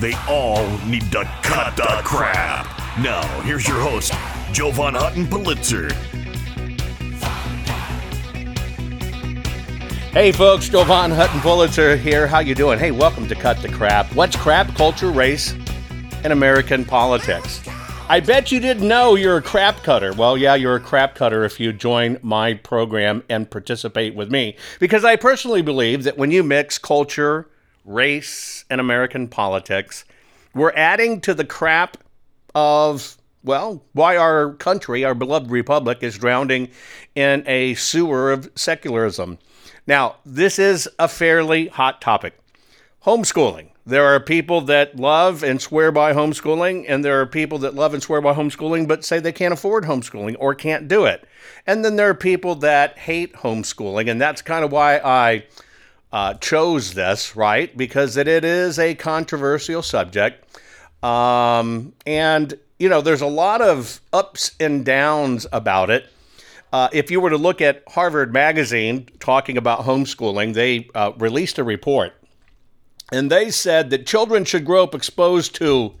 They all need to cut the crap. Now, here's your host, Joe Jovan Hutton Pulitzer. Hey folks, Joe Jovan Hutton Pulitzer here. How you doing? Hey, welcome to Cut the Crap. What's crap, culture, race, and American politics? I bet you didn't know you're a crap cutter. Well, yeah, you're a crap cutter if you join my program and participate with me. Because I personally believe that when you mix culture, race, and American politics, we're adding to the crap of, well, why our country, our beloved republic, is drowning in a sewer of secularism. Now, this is a fairly hot topic homeschooling. There are people that love and swear by homeschooling, and there are people that love and swear by homeschooling but say they can't afford homeschooling or can't do it. And then there are people that hate homeschooling, and that's kind of why I uh, chose this, right? Because it, it is a controversial subject. Um, and, you know, there's a lot of ups and downs about it. Uh, if you were to look at Harvard Magazine talking about homeschooling, they uh, released a report and they said that children should grow up exposed to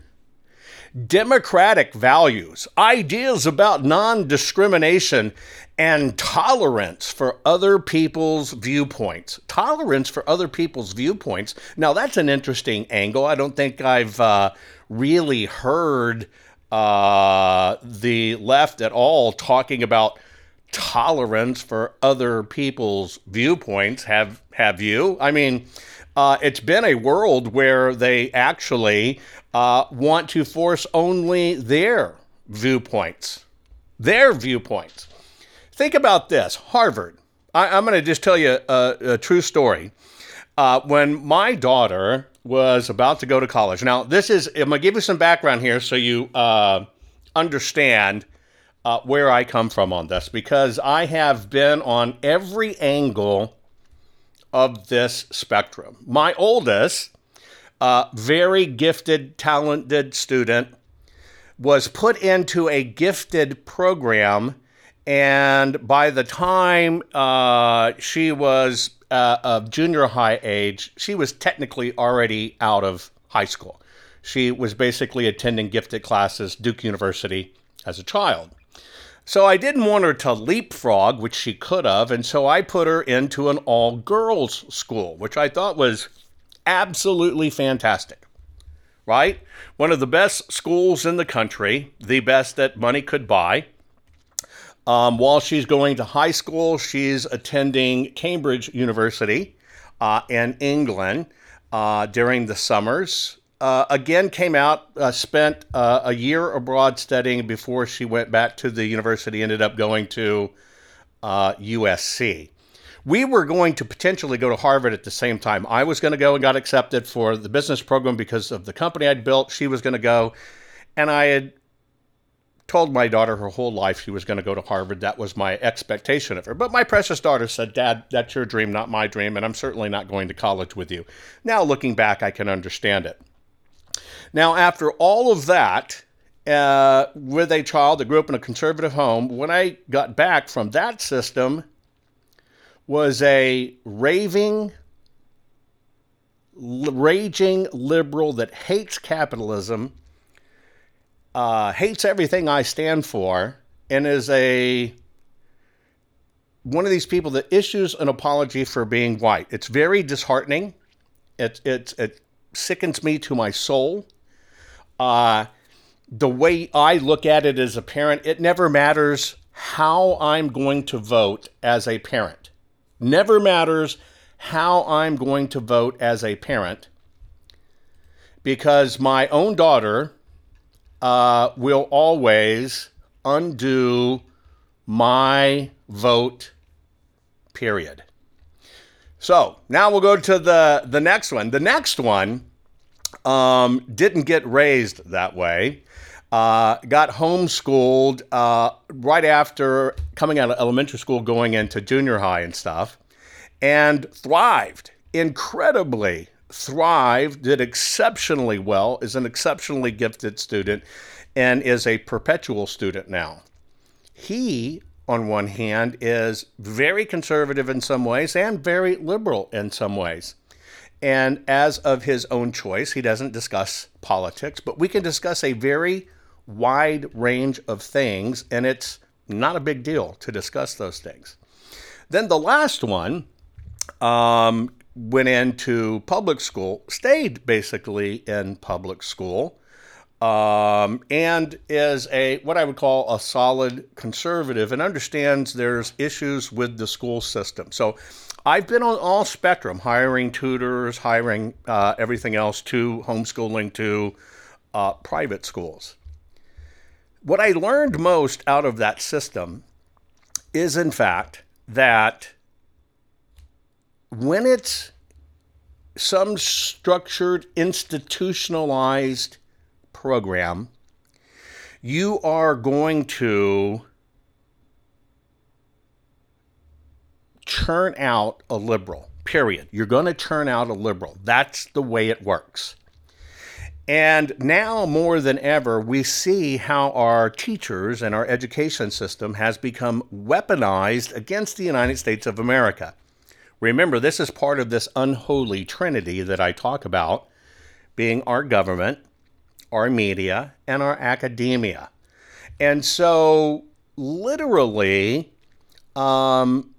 democratic values, ideas about non discrimination, and tolerance for other people's viewpoints. Tolerance for other people's viewpoints. Now, that's an interesting angle. I don't think I've uh, really heard uh, the left at all talking about tolerance for other people's viewpoints. Have have you? I mean, uh, it's been a world where they actually uh, want to force only their viewpoints, their viewpoints. Think about this: Harvard. I, am going to just tell you a, a true story. Uh, when my daughter was about to go to college. Now, this is, I'm going to give you some background here so you uh, understand uh, where I come from on this because I have been on every angle of this spectrum. My oldest, uh, very gifted, talented student, was put into a gifted program. And by the time uh, she was uh, of junior high age, she was technically already out of high school. She was basically attending gifted classes, Duke University, as a child. So I didn't want her to leapfrog, which she could have, and so I put her into an all girls school, which I thought was absolutely fantastic. Right? One of the best schools in the country, the best that money could buy. Um, while she's going to high school, she's attending Cambridge University uh, in England uh, during the summers uh, again came out, uh, spent uh, a year abroad studying before she went back to the university, ended up going to USC. Uh, we were going to potentially go to Harvard at the same time. I was going to go and got accepted for the business program because of the company I'd built. She was going to go. And I had told my daughter her whole life she was going to go to Harvard. That was my expectation of her. But my precious daughter said, Dad, that's your dream, not my dream, and I'm certainly not going to college with you. Now, looking back, I can understand it. Now, after all of that, uh, with a child that grew up in a conservative home, when I got back from that system, was a raving, raging liberal that hates capitalism, uh, hates everything I stand for, and is a one of these people that issues an apology for being white. It's very disheartening. It, it, it sickens me to my soul. Uh, the way I look at it as a parent, it never matters how I'm going to vote as a parent. Never matters how I'm going to vote as a parent because my own daughter uh, will always undo my vote, period. So now we'll go to the, the next one. The next one um, didn't get raised that way. Uh, got homeschooled uh, right after coming out of elementary school, going into junior high and stuff, and thrived incredibly. Thrived, did exceptionally well, is an exceptionally gifted student, and is a perpetual student now. He, on one hand, is very conservative in some ways and very liberal in some ways. And as of his own choice, he doesn't discuss politics, but we can discuss a very wide range of things, and it's not a big deal to discuss those things. Then the last one um, went into public school, stayed basically in public school, um, and is a what I would call a solid conservative and understands there's issues with the school system. So I've been on all spectrum, hiring tutors, hiring uh, everything else to homeschooling to uh, private schools. What I learned most out of that system is, in fact, that when it's some structured, institutionalized program, you are going to churn out a liberal, period. You're going to churn out a liberal. That's the way it works. And now more than ever, we see how our teachers and our education system has become weaponized against the United States of America. Remember, this is part of this unholy trinity that I talk about being our government, our media, and our academia. And so, literally, um,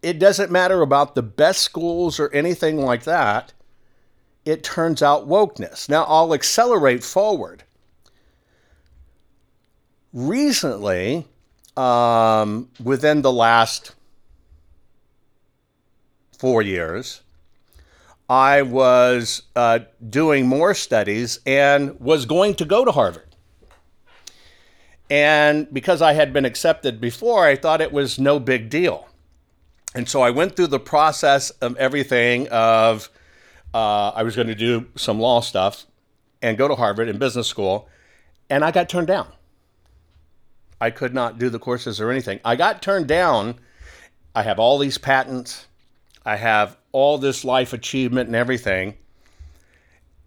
it doesn't matter about the best schools or anything like that. It turns out wokeness. Now, I'll accelerate forward. Recently, um, within the last four years, I was uh, doing more studies and was going to go to Harvard. And because I had been accepted before, I thought it was no big deal. And so I went through the process of everything of uh, I was going to do some law stuff and go to Harvard in business school, and I got turned down. I could not do the courses or anything. I got turned down. I have all these patents. I have all this life achievement and everything.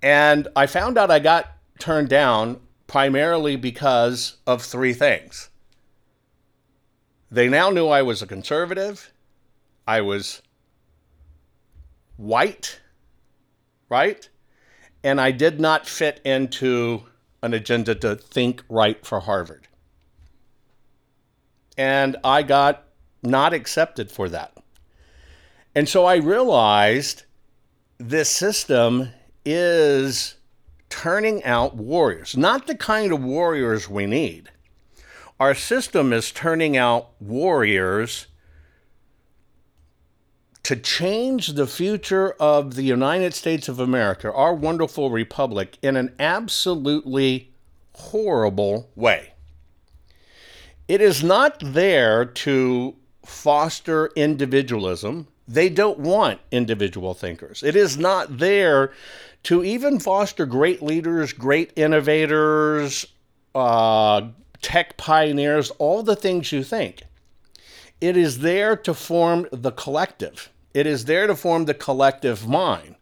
And I found out I got turned down primarily because of three things. They now knew I was a conservative, I was white, right? And I did not fit into an agenda to think right for Harvard. And I got not accepted for that. And so I realized this system is turning out warriors, not the kind of warriors we need. Our system is turning out warriors to change the future of the United States of America, our wonderful republic, in an absolutely horrible way. It is not there to foster individualism they don't want individual thinkers. It is not there to even foster great leaders, great innovators, uh, tech pioneers, all the things you think. It is there to form the collective. It is there to form the collective mind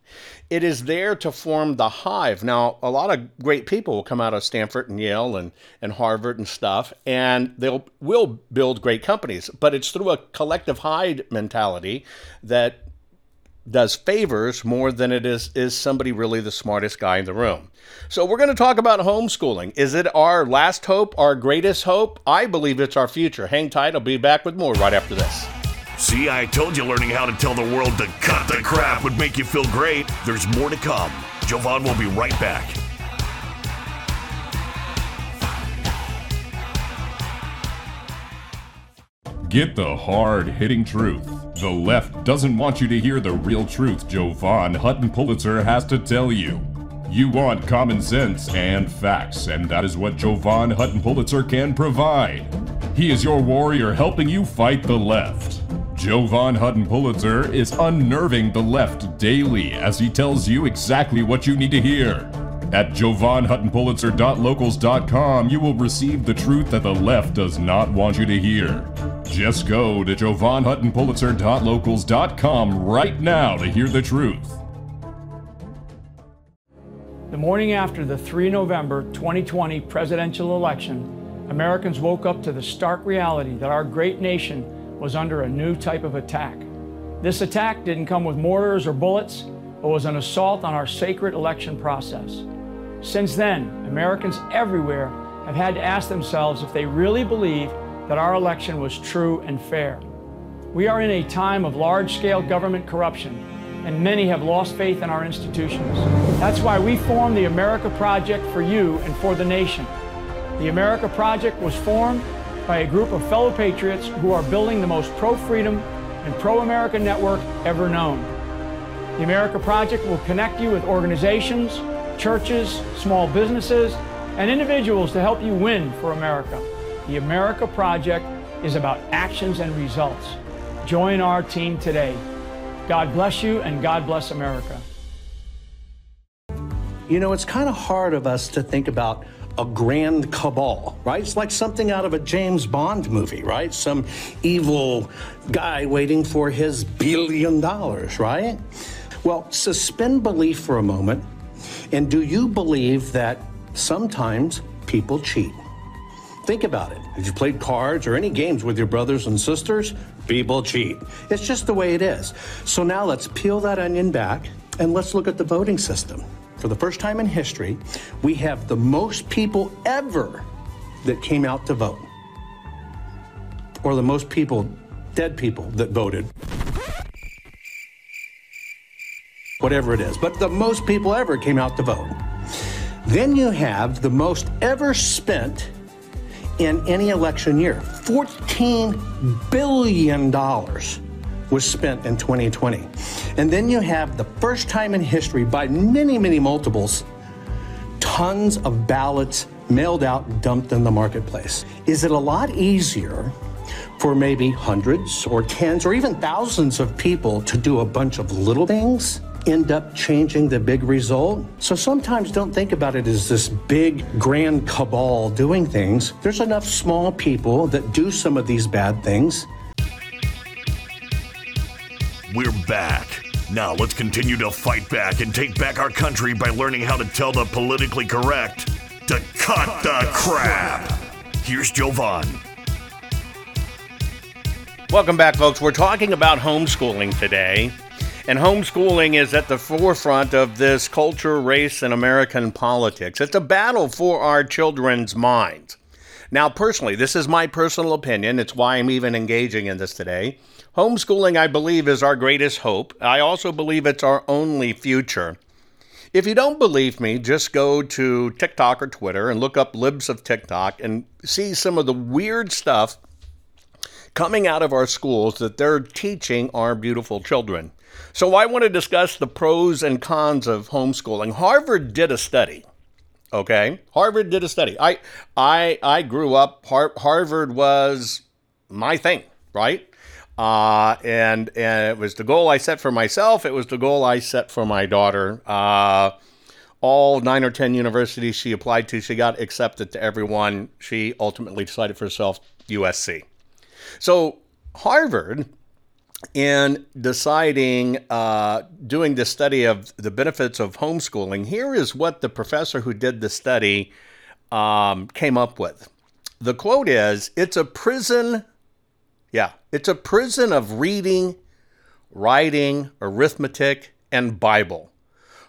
it is there to form the hive. Now, a lot of great people will come out of Stanford and Yale and, and Harvard and stuff, and they'll will build great companies. But it's through a collective hive mentality that does favors more than it is is somebody really the smartest guy in the room. So we're going to talk about homeschooling. Is it our last hope, our greatest hope? I believe it's our future. Hang tight. I'll be back with more right after this. See, I told you learning how to tell the world to cut the crap would make you feel great. There's more to come. Jovan will be right back. Get the hard hitting truth. The left doesn't want you to hear the real truth Jovan Hutton Pulitzer has to tell you. You want common sense and facts, and that is what Jovan Hutton Pulitzer can provide. He is your warrior helping you fight the left. Jovan Hutton Pulitzer is unnerving the left daily as he tells you exactly what you need to hear. At jovanhuttonpulitzer.locals.com, you will receive the truth that the left does not want you to hear. Just go to jovanhuttonpulitzer.locals.com right now to hear the truth. The morning after the 3 November 2020 presidential election, Americans woke up to the stark reality that our great nation was under a new type of attack. This attack didn't come with mortars or bullets, but was an assault on our sacred election process. Since then, Americans everywhere have had to ask themselves if they really believe that our election was true and fair. We are in a time of large scale government corruption and many have lost faith in our institutions. That's why we formed the America Project for you and for the nation. The America Project was formed by a group of fellow patriots who are building the most pro freedom and pro America network ever known. The America Project will connect you with organizations, churches, small businesses, and individuals to help you win for America. The America Project is about actions and results. Join our team today. God bless you and God bless America. You know, it's kind of hard of us to think about a grand cabal, right? It's like something out of a James Bond movie, right? Some evil guy waiting for his billion dollars, right? Well, suspend belief for a moment. And do you believe that sometimes people cheat? Think about it. Have you played cards or any games with your brothers and sisters? People cheat. It's just the way it is. So now let's peel that onion back and let's look at the voting system. For the first time in history, we have the most people ever that came out to vote, or the most people, dead people, that voted. Whatever it is, but the most people ever came out to vote. Then you have the most ever spent in any election year. $14 billion was spent in 2020. And then you have the first time in history, by many, many multiples, tons of ballots mailed out, dumped in the marketplace. Is it a lot easier for maybe hundreds or tens or even thousands of people to do a bunch of little things? end up changing the big result. So sometimes don't think about it as this big grand cabal doing things. There's enough small people that do some of these bad things. We're back. Now let's continue to fight back and take back our country by learning how to tell the politically correct to cut, cut the, the crap. crap. Here's Jovan. Welcome back, folks. We're talking about homeschooling today. And homeschooling is at the forefront of this culture, race, and American politics. It's a battle for our children's minds. Now, personally, this is my personal opinion. It's why I'm even engaging in this today. Homeschooling, I believe, is our greatest hope. I also believe it's our only future. If you don't believe me, just go to TikTok or Twitter and look up Libs of TikTok and see some of the weird stuff coming out of our schools that they're teaching our beautiful children. So I want to discuss the pros and cons of homeschooling. Harvard did a study. Okay, Harvard did a study. I I I grew up. Har- Harvard was my thing, right? Uh, and and it was the goal I set for myself. It was the goal I set for my daughter. Uh, all nine or ten universities she applied to, she got accepted to everyone. She ultimately decided for herself USC. So Harvard in deciding, uh, doing the study of the benefits of homeschooling, here is what the professor who did the study um, came up with. The quote is It's a prison, yeah, it's a prison of reading, writing, arithmetic, and Bible.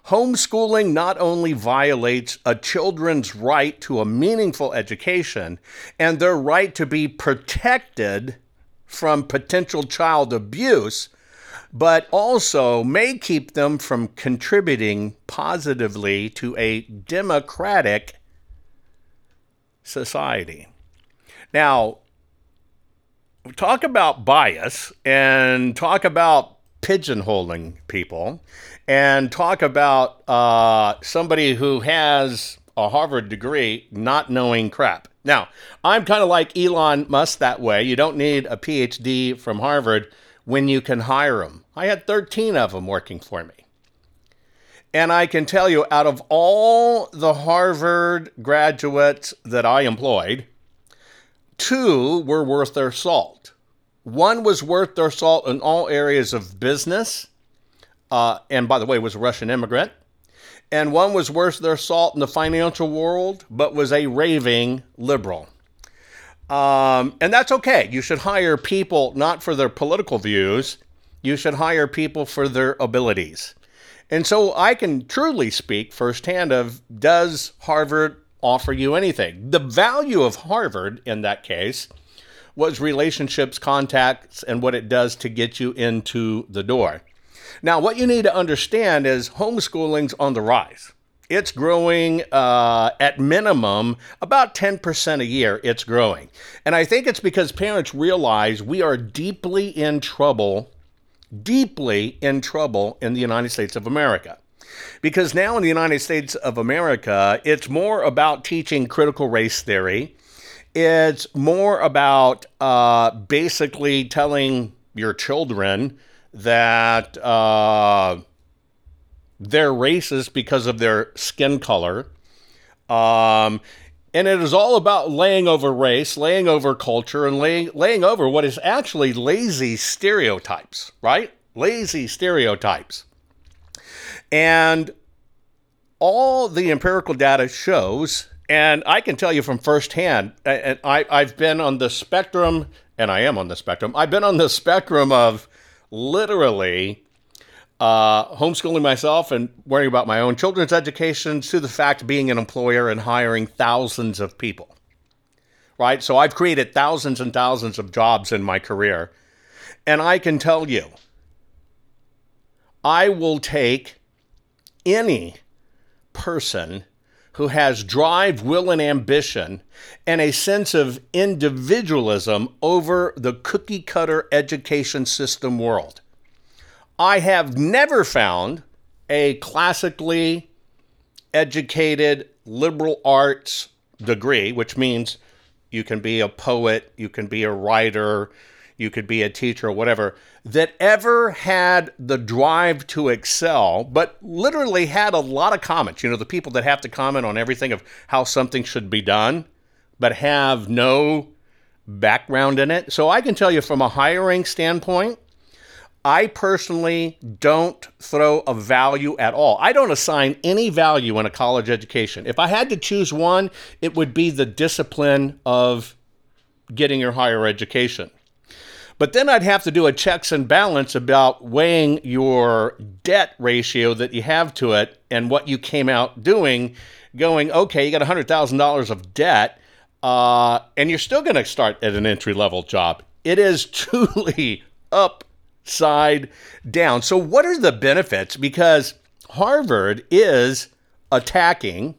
Homeschooling not only violates a children's right to a meaningful education and their right to be protected from potential child abuse, but also may keep them from contributing positively to a democratic society. Now, talk about bias and talk about pigeonholing people and talk about uh, somebody who has a Harvard degree not knowing crap. Now, I'm kind of like Elon Musk that way. You don't need a PhD from Harvard when you can hire them. I had 13 of them working for me. And I can tell you, out of all the Harvard graduates that I employed, two were worth their salt. One was worth their salt in all areas of business, uh, and by the way, was a Russian immigrant. And one was worth their salt in the financial world, but was a raving liberal. Um, and that's okay. You should hire people not for their political views, you should hire people for their abilities. And so I can truly speak firsthand of does Harvard offer you anything? The value of Harvard in that case was relationships, contacts, and what it does to get you into the door. Now, what you need to understand is homeschooling's on the rise. It's growing uh, at minimum about 10% a year. It's growing. And I think it's because parents realize we are deeply in trouble, deeply in trouble in the United States of America. Because now in the United States of America, it's more about teaching critical race theory. It's more about uh, basically telling your children that. Uh, they're racist because of their skin color. Um, and it is all about laying over race, laying over culture, and laying, laying over what is actually lazy stereotypes, right? Lazy stereotypes. And all the empirical data shows, and I can tell you from firsthand, and I, I've been on the spectrum, and I am on the spectrum, I've been on the spectrum of literally uh, homeschooling myself and worrying about my own children's education to the fact being an employer and hiring thousands of people. Right? So I've created thousands and thousands of jobs in my career. And I can tell you, I will take any person who has drive, will, and ambition and a sense of individualism over the cookie cutter education system world. I have never found a classically educated liberal arts degree, which means you can be a poet, you can be a writer, you could be a teacher, whatever, that ever had the drive to excel, but literally had a lot of comments. You know, the people that have to comment on everything of how something should be done, but have no background in it. So I can tell you from a hiring standpoint, I personally don't throw a value at all. I don't assign any value in a college education. If I had to choose one, it would be the discipline of getting your higher education. But then I'd have to do a checks and balance about weighing your debt ratio that you have to it and what you came out doing, going, okay, you got $100,000 of debt, uh, and you're still going to start at an entry level job. It is truly upside down. So, what are the benefits? Because Harvard is attacking,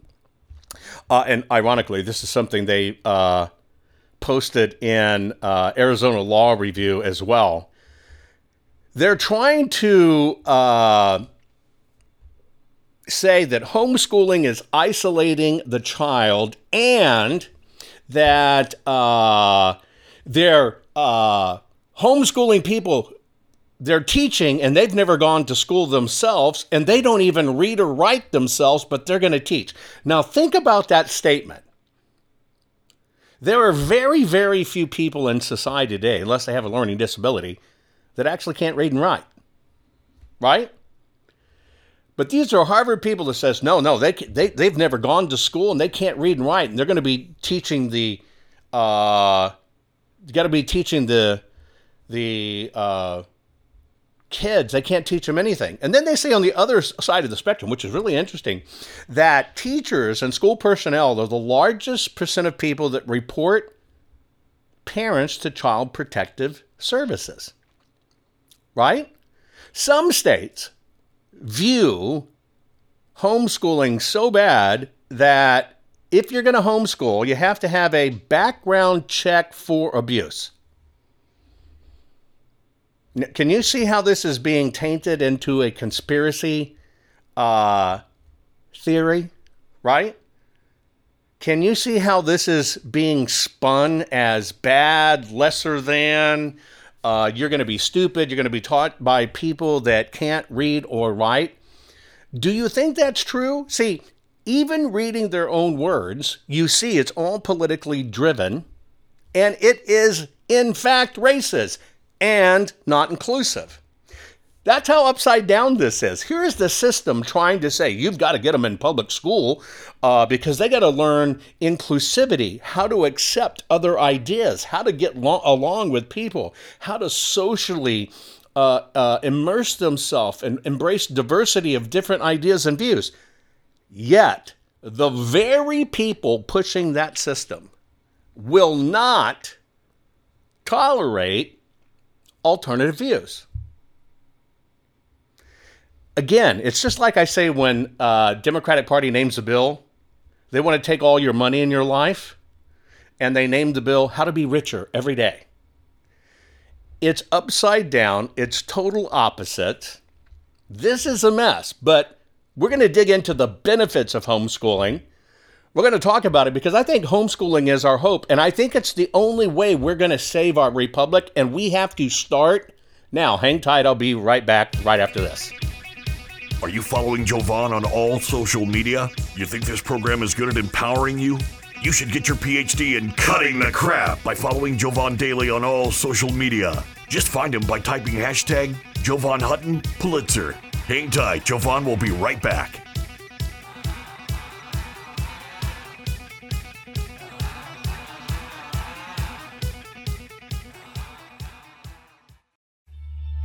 uh, and ironically, this is something they uh, posted in uh, Arizona Law Review as well. They're trying to uh, say that homeschooling is isolating the child and that uh, they're uh, homeschooling people they're teaching and they've never gone to school themselves and they don't even read or write themselves, but they're going to teach. Now, think about that statement. There are very, very few people in society today, unless they have a learning disability, that actually can't read and write. Right? But these are Harvard people that says, no, no, they, they, they've never gone to school and they can't read and write. And they're going to be teaching the, uh, got to be teaching the, the, uh, kids. They can't teach them anything. And then they say on the other side of the spectrum, which is really interesting, that teachers and school personnel are the largest percent of people that report parents to child protective services. Right? Some states view homeschooling so bad that if you're going to homeschool, you have to have a background check for abuse. Can you see how this is being tainted into a conspiracy uh, theory, right? Can you see how this is being spun as bad, lesser than? Uh, you're going to be stupid. You're going to be taught by people that can't read or write. Do you think that's true? See, even reading their own words, you see it's all politically driven and it is, in fact, racist and not inclusive. That's how upside down this is. Here's the system trying to say you've got to get them in public school uh, because they got to learn inclusivity, how to accept other ideas, how to get lo- along with people, how to socially uh, uh, immerse themselves and embrace diversity of different ideas and views. Yet, the very people pushing that system will not tolerate alternative views. Again, it's just like I say when uh, Democratic Party names a bill, they want to take all your money in your life, and they name the bill "How to Be Richer Every Day." It's upside down. It's total opposite. This is a mess, but we're going to dig into the benefits of homeschooling. We're going to talk about it because I think homeschooling is our hope, and I think it's the only way we're going to save our republic, and we have to start now. Hang tight. I'll be right back right after this. Are you following Jovan on all social media? You think this program is good at empowering you? You should get your PhD in cutting the crap by following Jovan Daily on all social media. Just find him by typing hashtag Jovan Hutton Pulitzer. Hang tight, Jovan will be right back.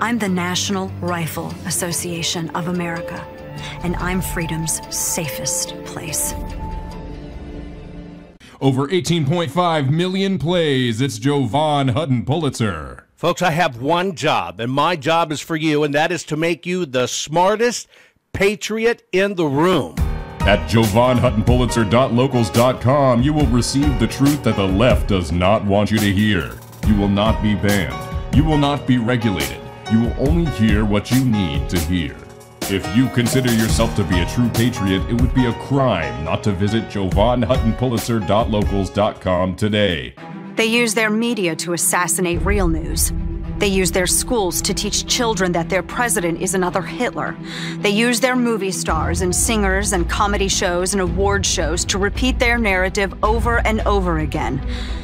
I'm the National Rifle Association of America, and I'm freedom's safest place. Over 18.5 million plays. It's Jovan Hutton Pulitzer. Folks, I have one job, and my job is for you, and that is to make you the smartest patriot in the room. At JovanHuttonPulitzer.locals.com, you will receive the truth that the left does not want you to hear. You will not be banned. You will not be regulated you will only hear what you need to hear. If you consider yourself to be a true patriot, it would be a crime not to visit JovanHuttonPulitzer.locals.com today. They use their media to assassinate real news. They use their schools to teach children that their president is another Hitler. They use their movie stars and singers and comedy shows and award shows to repeat their narrative over and over again.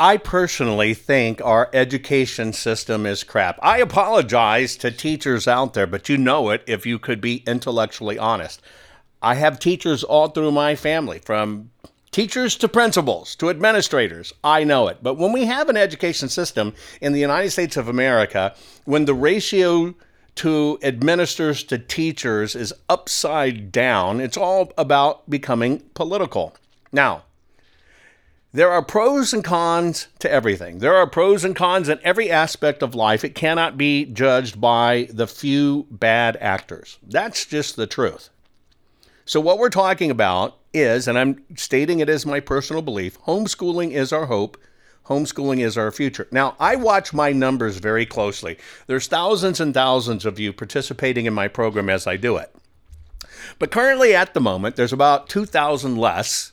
I personally think our education system is crap. I apologize to teachers out there, but you know it if you could be intellectually honest. I have teachers all through my family, from teachers to principals to administrators. I know it. But when we have an education system in the United States of America, when the ratio to administrators to teachers is upside down, it's all about becoming political. Now, there are pros and cons to everything. There are pros and cons in every aspect of life. It cannot be judged by the few bad actors. That's just the truth. So, what we're talking about is, and I'm stating it as my personal belief, homeschooling is our hope. Homeschooling is our future. Now, I watch my numbers very closely. There's thousands and thousands of you participating in my program as I do it. But currently, at the moment, there's about 2,000 less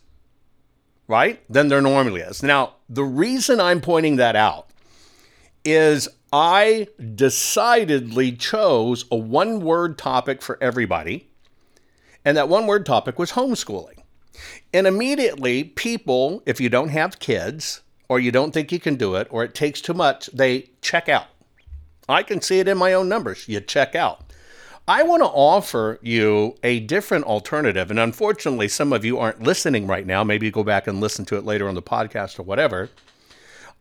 right, than there normally is. Now, the reason I'm pointing that out is I decidedly chose a one word topic for everybody, and that one word topic was homeschooling. And immediately, people, if you don't have kids, or you don't think you can do it, or it takes too much, they check out. I can see it in my own numbers. You check out. I want to offer you a different alternative. And unfortunately, some of you aren't listening right now. Maybe you go back and listen to it later on the podcast or whatever.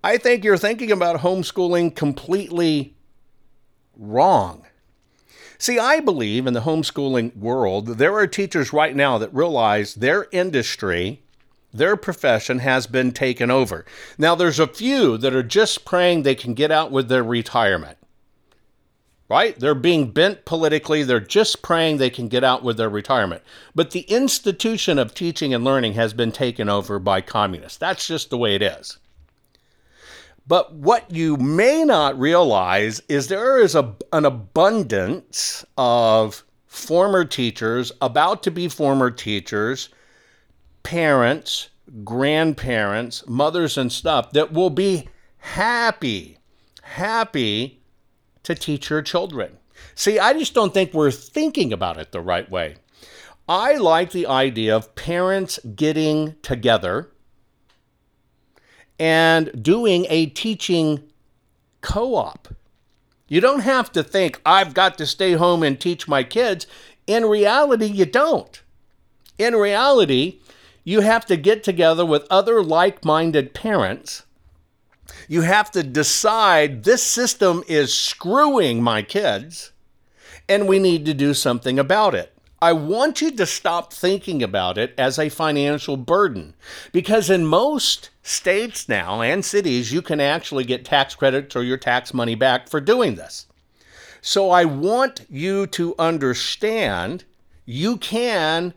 I think you're thinking about homeschooling completely wrong. See, I believe in the homeschooling world, there are teachers right now that realize their industry, their profession has been taken over. Now, there's a few that are just praying they can get out with their retirement right? They're being bent politically. They're just praying they can get out with their retirement. But the institution of teaching and learning has been taken over by communists. That's just the way it is. But what you may not realize is there is a, an abundance of former teachers, about to be former teachers, parents, grandparents, mothers, and stuff that will be happy, happy to teach your children. See, I just don't think we're thinking about it the right way. I like the idea of parents getting together and doing a teaching co op. You don't have to think, I've got to stay home and teach my kids. In reality, you don't. In reality, you have to get together with other like minded parents you have to decide this system is screwing my kids and we need to do something about it. I want you to stop thinking about it as a financial burden because in most states now and cities, you can actually get tax credits or your tax money back for doing this. So I want you to understand you can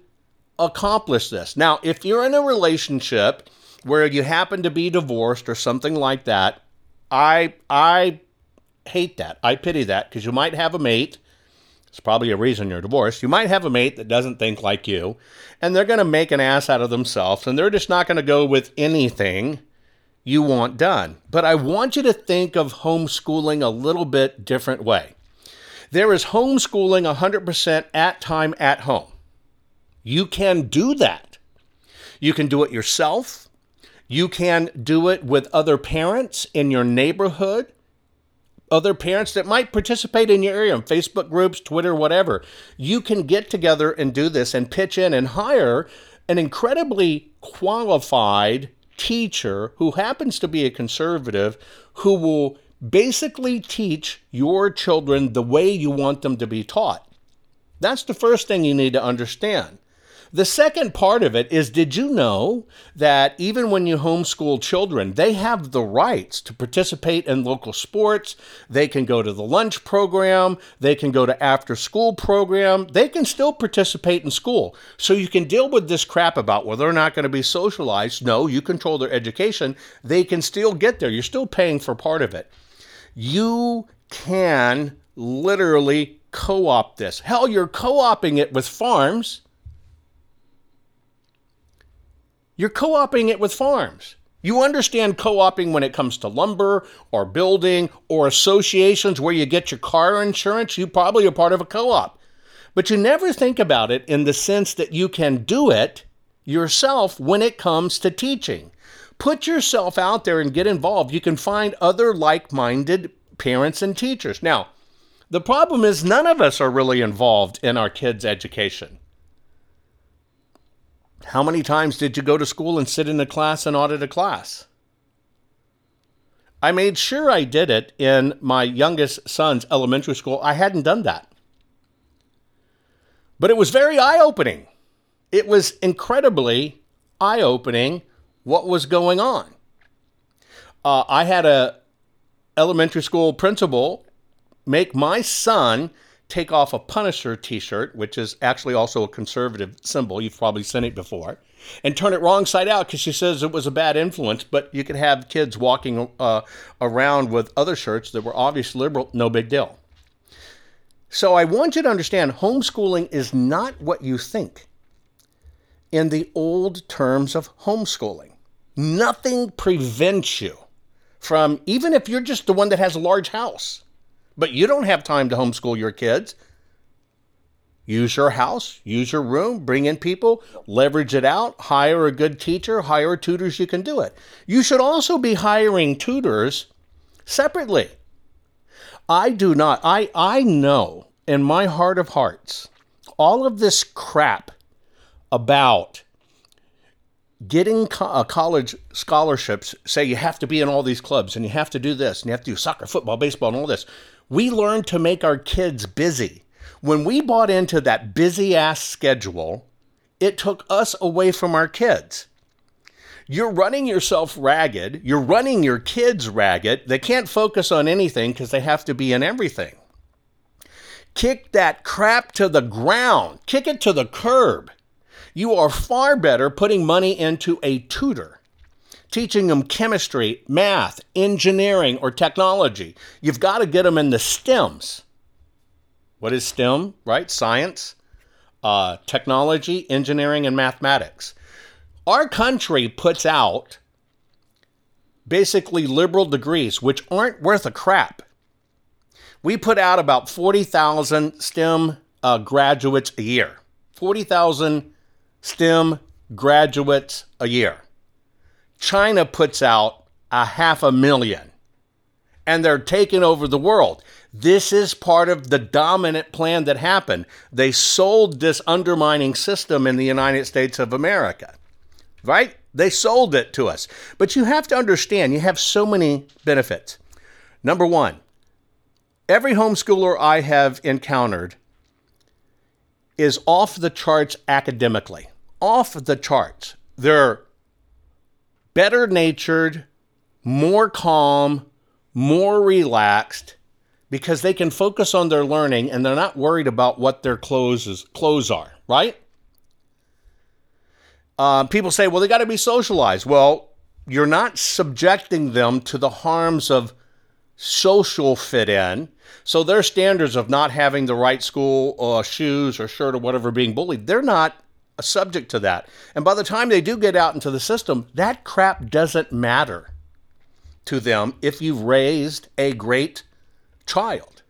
accomplish this. Now, if you're in a relationship where you happen to be divorced or something like that, I I hate that. I pity that because you might have a mate It's probably a reason you're divorced. You might have a mate that doesn't think like you, and they're going to make an ass out of themselves, and they're just not going to go with anything you want done. But I want you to think of homeschooling a little bit different way. There is homeschooling 100% at time at home. You can do that. You can do it yourself. You can do it with other parents in your neighborhood other parents that might participate in your area on Facebook groups, Twitter, whatever. You can get together and do this and pitch in and hire an incredibly qualified teacher who happens to be a conservative who will basically teach your children the way you want them to be taught. That's the first thing you need to understand. The second part of it is did you know that even when you homeschool children, they have the rights to participate in local sports? They can go to the lunch program, they can go to after school program, they can still participate in school. So you can deal with this crap about whether they're not going to be socialized. No, you control their education. They can still get there. You're still paying for part of it. You can literally co op this. Hell, you're co oping it with farms You're co oping it with farms. You understand co oping when it comes to lumber or building or associations where you get your car insurance. You probably are part of a co op. But you never think about it in the sense that you can do it yourself when it comes to teaching. Put yourself out there and get involved. You can find other like minded parents and teachers. Now, the problem is none of us are really involved in our kids' education. How many times did you go to school and sit in a class and audit a class? I made sure I did it in my youngest son's elementary school. I hadn't done that. But it was very eye opening. It was incredibly eye opening what was going on. Uh, I had a elementary school principal make my son take off a Punisher t shirt, which is actually also a conservative symbol. You've probably seen it before, and turn it wrong side out because she says it was a bad influence. But you could have kids walking uh, around with other shirts that were obviously liberal, no big deal. So I want you to understand homeschooling is not what you think in the old terms of homeschooling. Nothing prevents you from, even if you're just the one that has a large house but you don't have time to homeschool your kids. Use your house, use your room, bring in people, leverage it out, hire a good teacher, hire tutors, you can do it. You should also be hiring tutors separately. I do not, I, I know in my heart of hearts, all of this crap about getting co- uh, college scholarships say you have to be in all these clubs and you have to do this and you have to do soccer, football, baseball, and all this. We learned to make our kids busy. When we bought into that busy ass schedule, it took us away from our kids. You're running yourself ragged. You're running your kids ragged. They can't focus on anything because they have to be in everything. Kick that crap to the ground, kick it to the curb. You are far better putting money into a tutor teaching them chemistry, math, engineering, or technology. You've got to get them in the STEMs. What is STEM, right? Science, uh, technology, engineering, and mathematics. Our country puts out basically liberal degrees, which aren't worth a crap. We put out about 40,000 STEM uh, graduates a year. 40,000 STEM graduates a year. China puts out a half a million and they're taking over the world. This is part of the dominant plan that happened. They sold this undermining system in the United States of America, right? They sold it to us. But you have to understand, you have so many benefits. Number one, every homeschooler I have encountered is off the charts academically, off the charts. They're better natured, more calm, more relaxed because they can focus on their learning and they're not worried about what their clothes, clothes are, right? Uh, people say, well, they got to be socialized. Well, you're not subjecting them to the harms of social fit in. So their standards of not having the right school uh, shoes or shirt or whatever being bullied, they're not subject to that. And by the time they do get out into the system, that crap doesn't matter to them if you've raised a great child.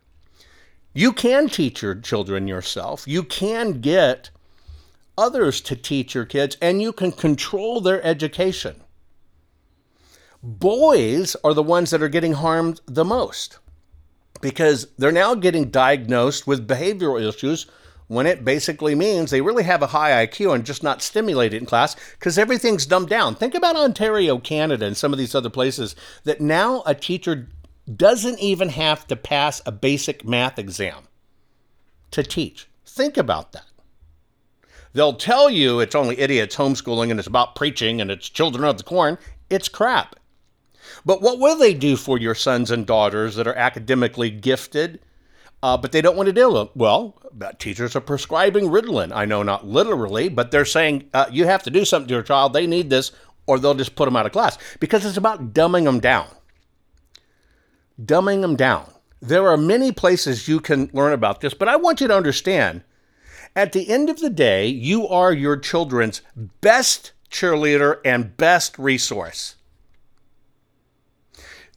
You can teach your children yourself. You can get others to teach your kids, and you can control their education. Boys are the ones that are getting harmed the most because they're now getting diagnosed with behavioral issues when it basically means they really have a high IQ and just not stimulated in class because everything's dumbed down. Think about Ontario, Canada, and some of these other places that now a teacher doesn't even have to pass a basic math exam to teach. Think about that. They'll tell you it's only idiots homeschooling and it's about preaching and it's children of the corn. It's crap. But what will they do for your sons and daughters that are academically gifted, uh, but they don't want to deal with? Well, teachers are prescribing Ritalin. I know not literally, but they're saying uh, you have to do something to your child. They need this, or they'll just put them out of class because it's about dumbing them down. Dumbing them down. There are many places you can learn about this, but I want you to understand at the end of the day, you are your children's best cheerleader and best resource.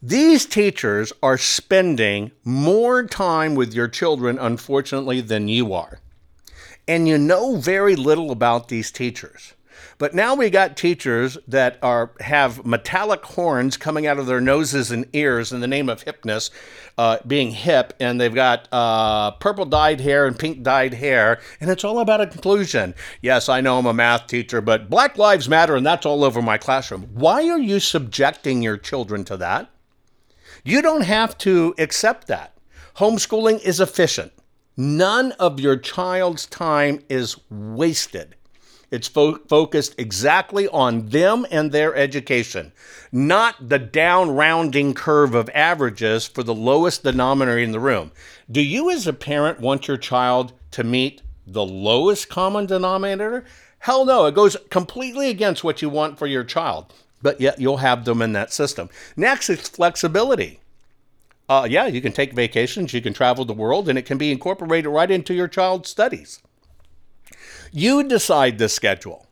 These teachers are spending more time with your children, unfortunately, than you are. And you know very little about these teachers. But now we got teachers that are have metallic horns coming out of their noses and ears in the name of hipness, uh, being hip, and they've got uh, purple dyed hair and pink dyed hair, and it's all about a conclusion. Yes, I know I'm a math teacher, but Black Lives Matter, and that's all over my classroom. Why are you subjecting your children to that? You don't have to accept that. Homeschooling is efficient. None of your child's time is wasted. It's fo- focused exactly on them and their education, not the down rounding curve of averages for the lowest denominator in the room. Do you, as a parent, want your child to meet the lowest common denominator? Hell no, it goes completely against what you want for your child but yet you'll have them in that system. Next is flexibility. Uh, yeah, you can take vacations, you can travel the world, and it can be incorporated right into your child's studies. You decide the schedule.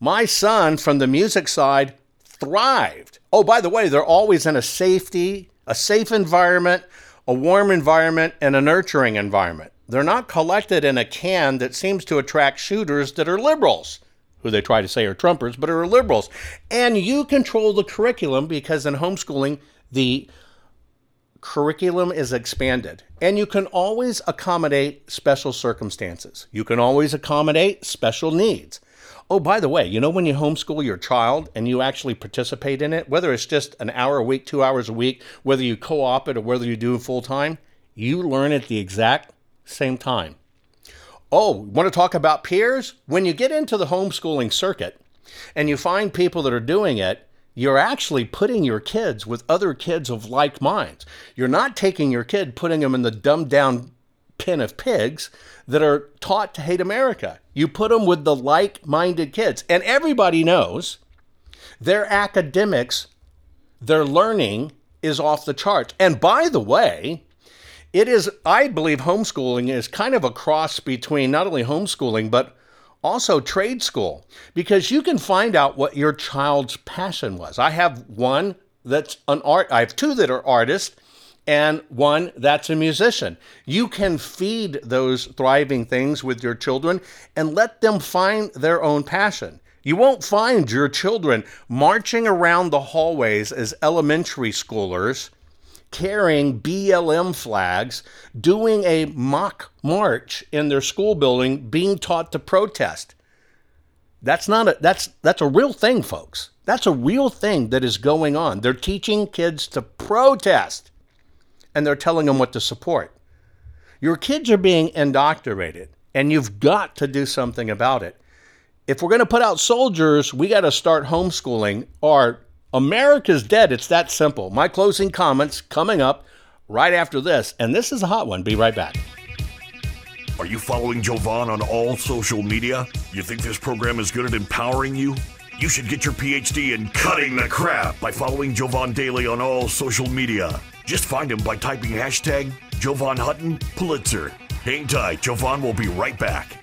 My son, from the music side, thrived. Oh, by the way, they're always in a safety, a safe environment, a warm environment, and a nurturing environment. They're not collected in a can that seems to attract shooters that are liberals who they try to say are Trumpers, but are liberals. And you control the curriculum because in homeschooling, the curriculum is expanded. And you can always accommodate special circumstances. You can always accommodate special needs. Oh, by the way, you know when you homeschool your child and you actually participate in it, whether it's just an hour a week, two hours a week, whether you co op it or whether you do it full time, you learn at the exact same time. Oh, want to talk about peers? When you get into the homeschooling circuit and you find people that are doing it, you're actually putting your kids with other kids of like minds. You're not taking your kid, putting them in the dumbed down pen of pigs that are taught to hate America. You put them with the like minded kids. And everybody knows their academics, their learning is off the charts. And by the way, it is, I believe, homeschooling is kind of a cross between not only homeschooling, but also trade school, because you can find out what your child's passion was. I have one that's an art, I have two that are artists, and one that's a musician. You can feed those thriving things with your children and let them find their own passion. You won't find your children marching around the hallways as elementary schoolers carrying BLM flags, doing a mock march in their school building, being taught to protest. That's not a that's that's a real thing, folks. That's a real thing that is going on. They're teaching kids to protest and they're telling them what to support. Your kids are being indoctrinated and you've got to do something about it. If we're going to put out soldiers, we got to start homeschooling or America's dead. It's that simple. My closing comments coming up right after this. And this is a hot one. Be right back. Are you following Jovan on all social media? You think this program is good at empowering you? You should get your PhD in cutting the crap by following Jovan Daily on all social media. Just find him by typing hashtag Jovan Hutton Pulitzer. Hang tight, Jovan will be right back.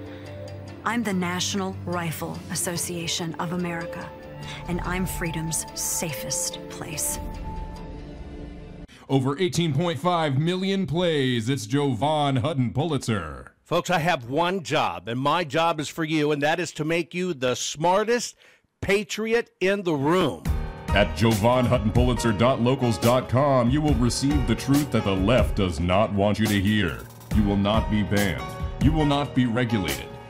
I'm the National Rifle Association of America, and I'm freedom's safest place. Over 18.5 million plays. It's Jovan Hutton Pulitzer. Folks, I have one job, and my job is for you, and that is to make you the smartest patriot in the room. At JovanHuttonPulitzer.locals.com, you will receive the truth that the left does not want you to hear. You will not be banned. You will not be regulated.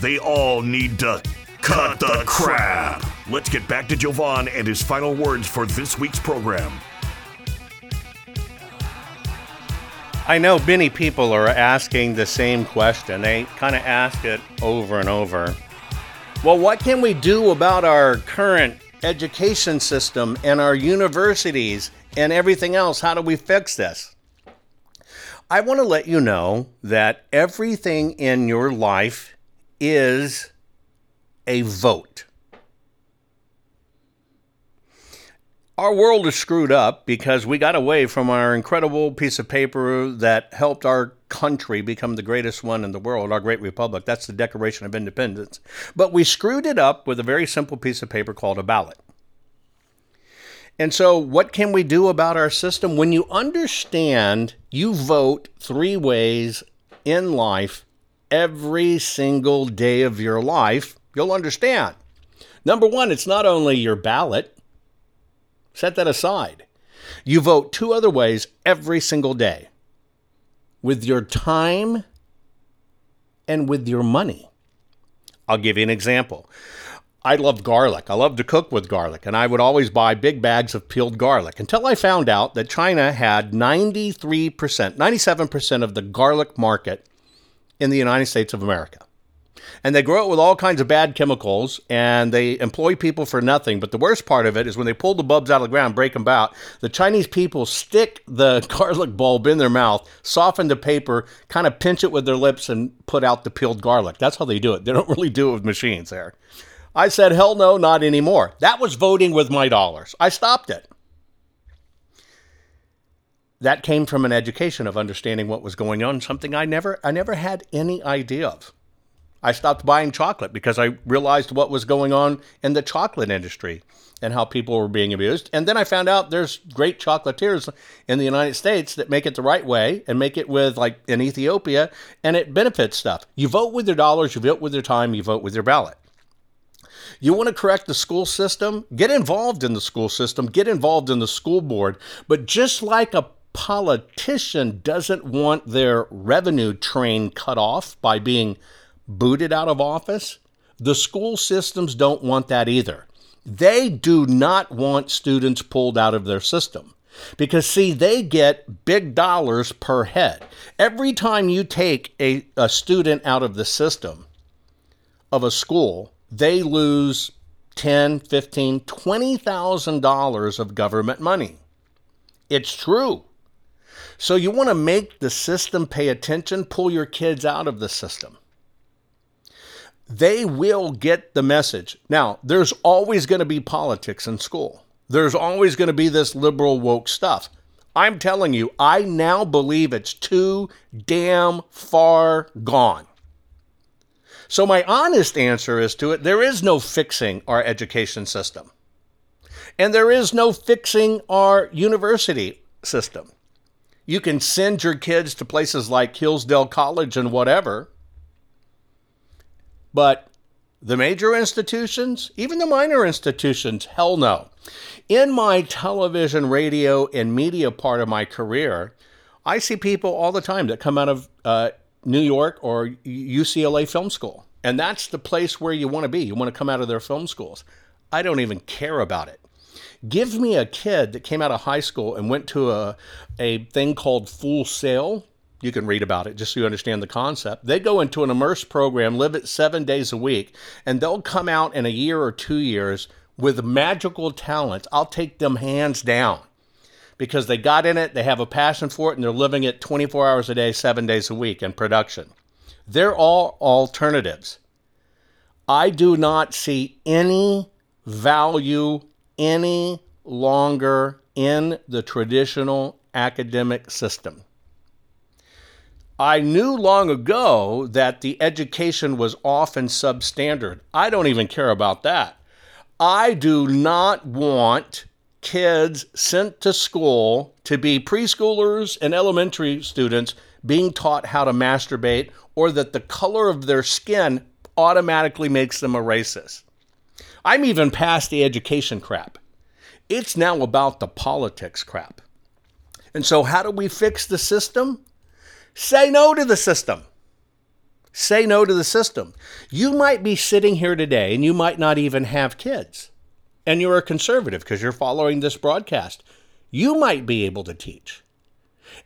they all need to cut the crap. Let's get back to Jovan and his final words for this week's program. I know many people are asking the same question. They kind of ask it over and over. Well, what can we do about our current education system and our universities and everything else? How do we fix this? I want to let you know that everything in your life is a vote. Our world is screwed up because we got away from our incredible piece of paper that helped our country become the greatest one in the world, our great republic. That's the Declaration of Independence. But we screwed it up with a very simple piece of paper called a ballot. And so, what can we do about our system? When you understand you vote three ways in life every single day of your life, you'll understand. Number one, it's not only your ballot, set that aside. You vote two other ways every single day with your time and with your money. I'll give you an example. I love garlic. I love to cook with garlic, and I would always buy big bags of peeled garlic until I found out that China had 93%, 97% of the garlic market in the United States of America. And they grow it with all kinds of bad chemicals, and they employ people for nothing. But the worst part of it is when they pull the bulbs out of the ground, break them out, the Chinese people stick the garlic bulb in their mouth, soften the paper, kind of pinch it with their lips, and put out the peeled garlic. That's how they do it. They don't really do it with machines there. I said, hell no, not anymore. That was voting with my dollars. I stopped it. That came from an education of understanding what was going on, something I never I never had any idea of. I stopped buying chocolate because I realized what was going on in the chocolate industry and how people were being abused. And then I found out there's great chocolatiers in the United States that make it the right way and make it with, like in Ethiopia, and it benefits stuff. You vote with your dollars, you vote with your time, you vote with your ballot. You want to correct the school system? Get involved in the school system, get involved in the school board. But just like a politician doesn't want their revenue train cut off by being booted out of office, the school systems don't want that either. They do not want students pulled out of their system. Because, see, they get big dollars per head. Every time you take a, a student out of the system of a school, they lose 10, 15, 20,000 dollars of government money. It's true. So you want to make the system pay attention, pull your kids out of the system. They will get the message. Now, there's always going to be politics in school. There's always going to be this liberal woke stuff. I'm telling you, I now believe it's too damn far gone. So, my honest answer is to it there is no fixing our education system. And there is no fixing our university system. You can send your kids to places like Hillsdale College and whatever. But the major institutions, even the minor institutions, hell no. In my television, radio, and media part of my career, I see people all the time that come out of uh, New York or UCLA Film School. And that's the place where you want to be. You want to come out of their film schools. I don't even care about it. Give me a kid that came out of high school and went to a, a thing called Full Sail. You can read about it just so you understand the concept. They go into an immersed program, live it seven days a week, and they'll come out in a year or two years with magical talents. I'll take them hands down because they got in it, they have a passion for it, and they're living it 24 hours a day, seven days a week in production. They're all alternatives. I do not see any value any longer in the traditional academic system. I knew long ago that the education was often substandard. I don't even care about that. I do not want kids sent to school to be preschoolers and elementary students being taught how to masturbate or that the color of their skin automatically makes them a racist. I'm even past the education crap. It's now about the politics crap. And so, how do we fix the system? Say no to the system. Say no to the system. You might be sitting here today and you might not even have kids. And you're a conservative because you're following this broadcast. You might be able to teach.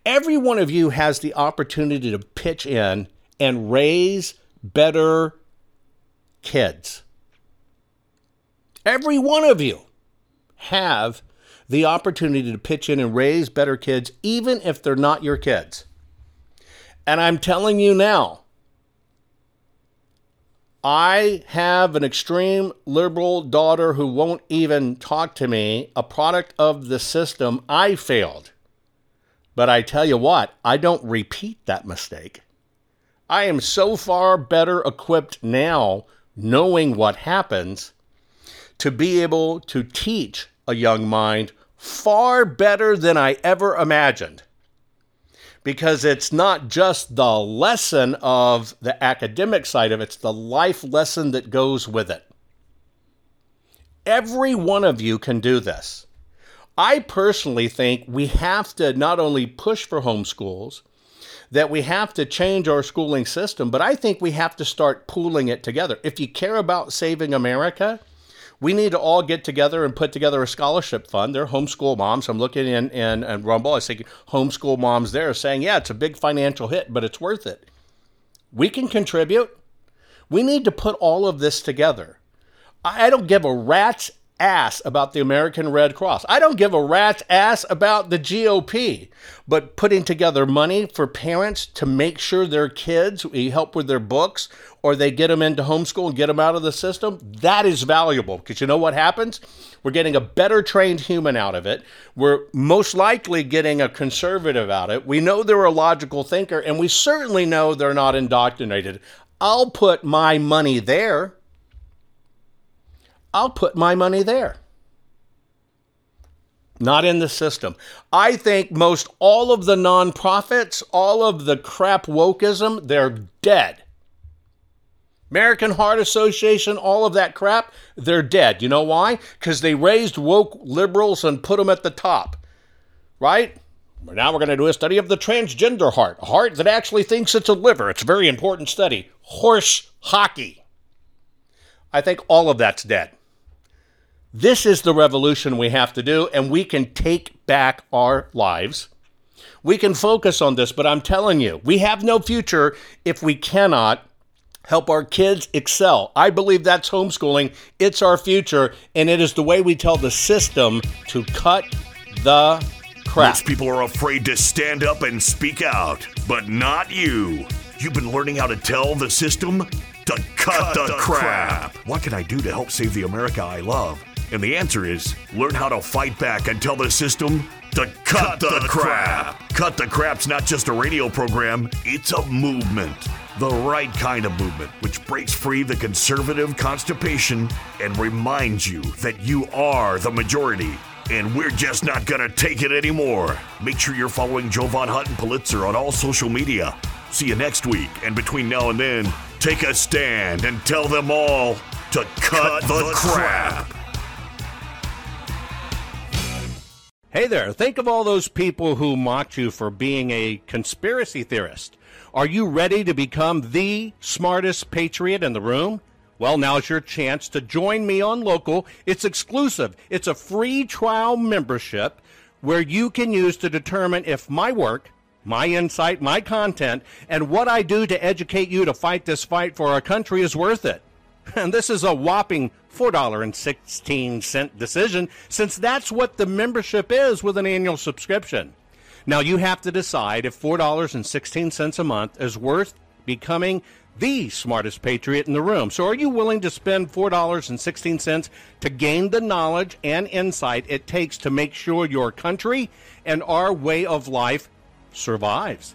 Every one of you has the opportunity to pitch in and raise better kids. Every one of you have the opportunity to pitch in and raise better kids, even if they're not your kids. And I'm telling you now, I have an extreme liberal daughter who won't even talk to me, a product of the system. I failed. But I tell you what, I don't repeat that mistake. I am so far better equipped now, knowing what happens, to be able to teach a young mind far better than I ever imagined. Because it's not just the lesson of the academic side of it, it's the life lesson that goes with it. Every one of you can do this. I personally think we have to not only push for homeschools, that we have to change our schooling system, but I think we have to start pooling it together. If you care about saving America, we need to all get together and put together a scholarship fund. They're homeschool moms. I'm looking in, in, in Rumble. I see homeschool moms there saying, yeah, it's a big financial hit, but it's worth it. We can contribute. We need to put all of this together. I don't give a rat's ass about the American Red Cross. I don't give a rat's ass about the GOP. But putting together money for parents to make sure their kids, we help with their books, or they get them into homeschool and get them out of the system, that is valuable. Because you know what happens? We're getting a better trained human out of it. We're most likely getting a conservative out of it. We know they're a logical thinker, and we certainly know they're not indoctrinated. I'll put my money there. I'll put my money there. Not in the system. I think most all of the nonprofits, all of the crap wokeism, they're dead. American Heart Association, all of that crap, they're dead. You know why? Because they raised woke liberals and put them at the top. Right? Now we're going to do a study of the transgender heart, a heart that actually thinks it's a liver. It's a very important study. Horse hockey. I think all of that's dead. This is the revolution we have to do, and we can take back our lives. We can focus on this, but I'm telling you, we have no future if we cannot help our kids excel. I believe that's homeschooling. It's our future, and it is the way we tell the system to cut the crap. Most people are afraid to stand up and speak out, but not you. You've been learning how to tell the system to cut, cut the, the crap. crap. What can I do to help save the America I love? And the answer is learn how to fight back and tell the system to cut, cut the, the crap. crap. Cut the Crap's not just a radio program, it's a movement. The right kind of movement, which breaks free the conservative constipation and reminds you that you are the majority. And we're just not gonna take it anymore. Make sure you're following Jovan Hutton Pulitzer on all social media. See you next week, and between now and then, take a stand and tell them all to cut, cut the, the crap. crap. Hey there, think of all those people who mocked you for being a conspiracy theorist. Are you ready to become the smartest patriot in the room? Well, now's your chance to join me on Local. It's exclusive. It's a free trial membership where you can use to determine if my work, my insight, my content, and what I do to educate you to fight this fight for our country is worth it. And this is a whopping $4.16 decision, since that's what the membership is with an annual subscription. Now, you have to decide if $4.16 a month is worth becoming the smartest patriot in the room. So, are you willing to spend $4.16 to gain the knowledge and insight it takes to make sure your country and our way of life survives?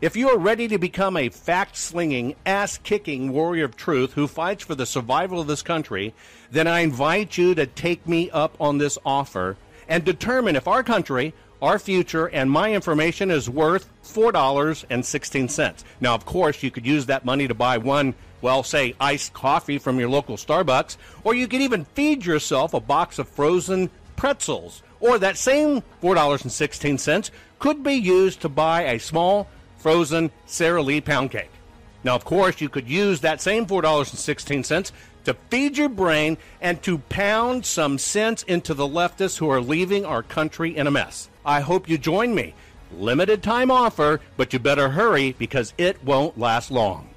If you are ready to become a fact slinging, ass kicking warrior of truth who fights for the survival of this country, then I invite you to take me up on this offer and determine if our country, our future, and my information is worth $4.16. Now, of course, you could use that money to buy one, well, say, iced coffee from your local Starbucks, or you could even feed yourself a box of frozen pretzels. Or that same $4.16 could be used to buy a small frozen Sara Lee pound cake. Now, of course, you could use that same $4.16 to feed your brain and to pound some sense into the leftists who are leaving our country in a mess. I hope you join me. Limited time offer, but you better hurry because it won't last long.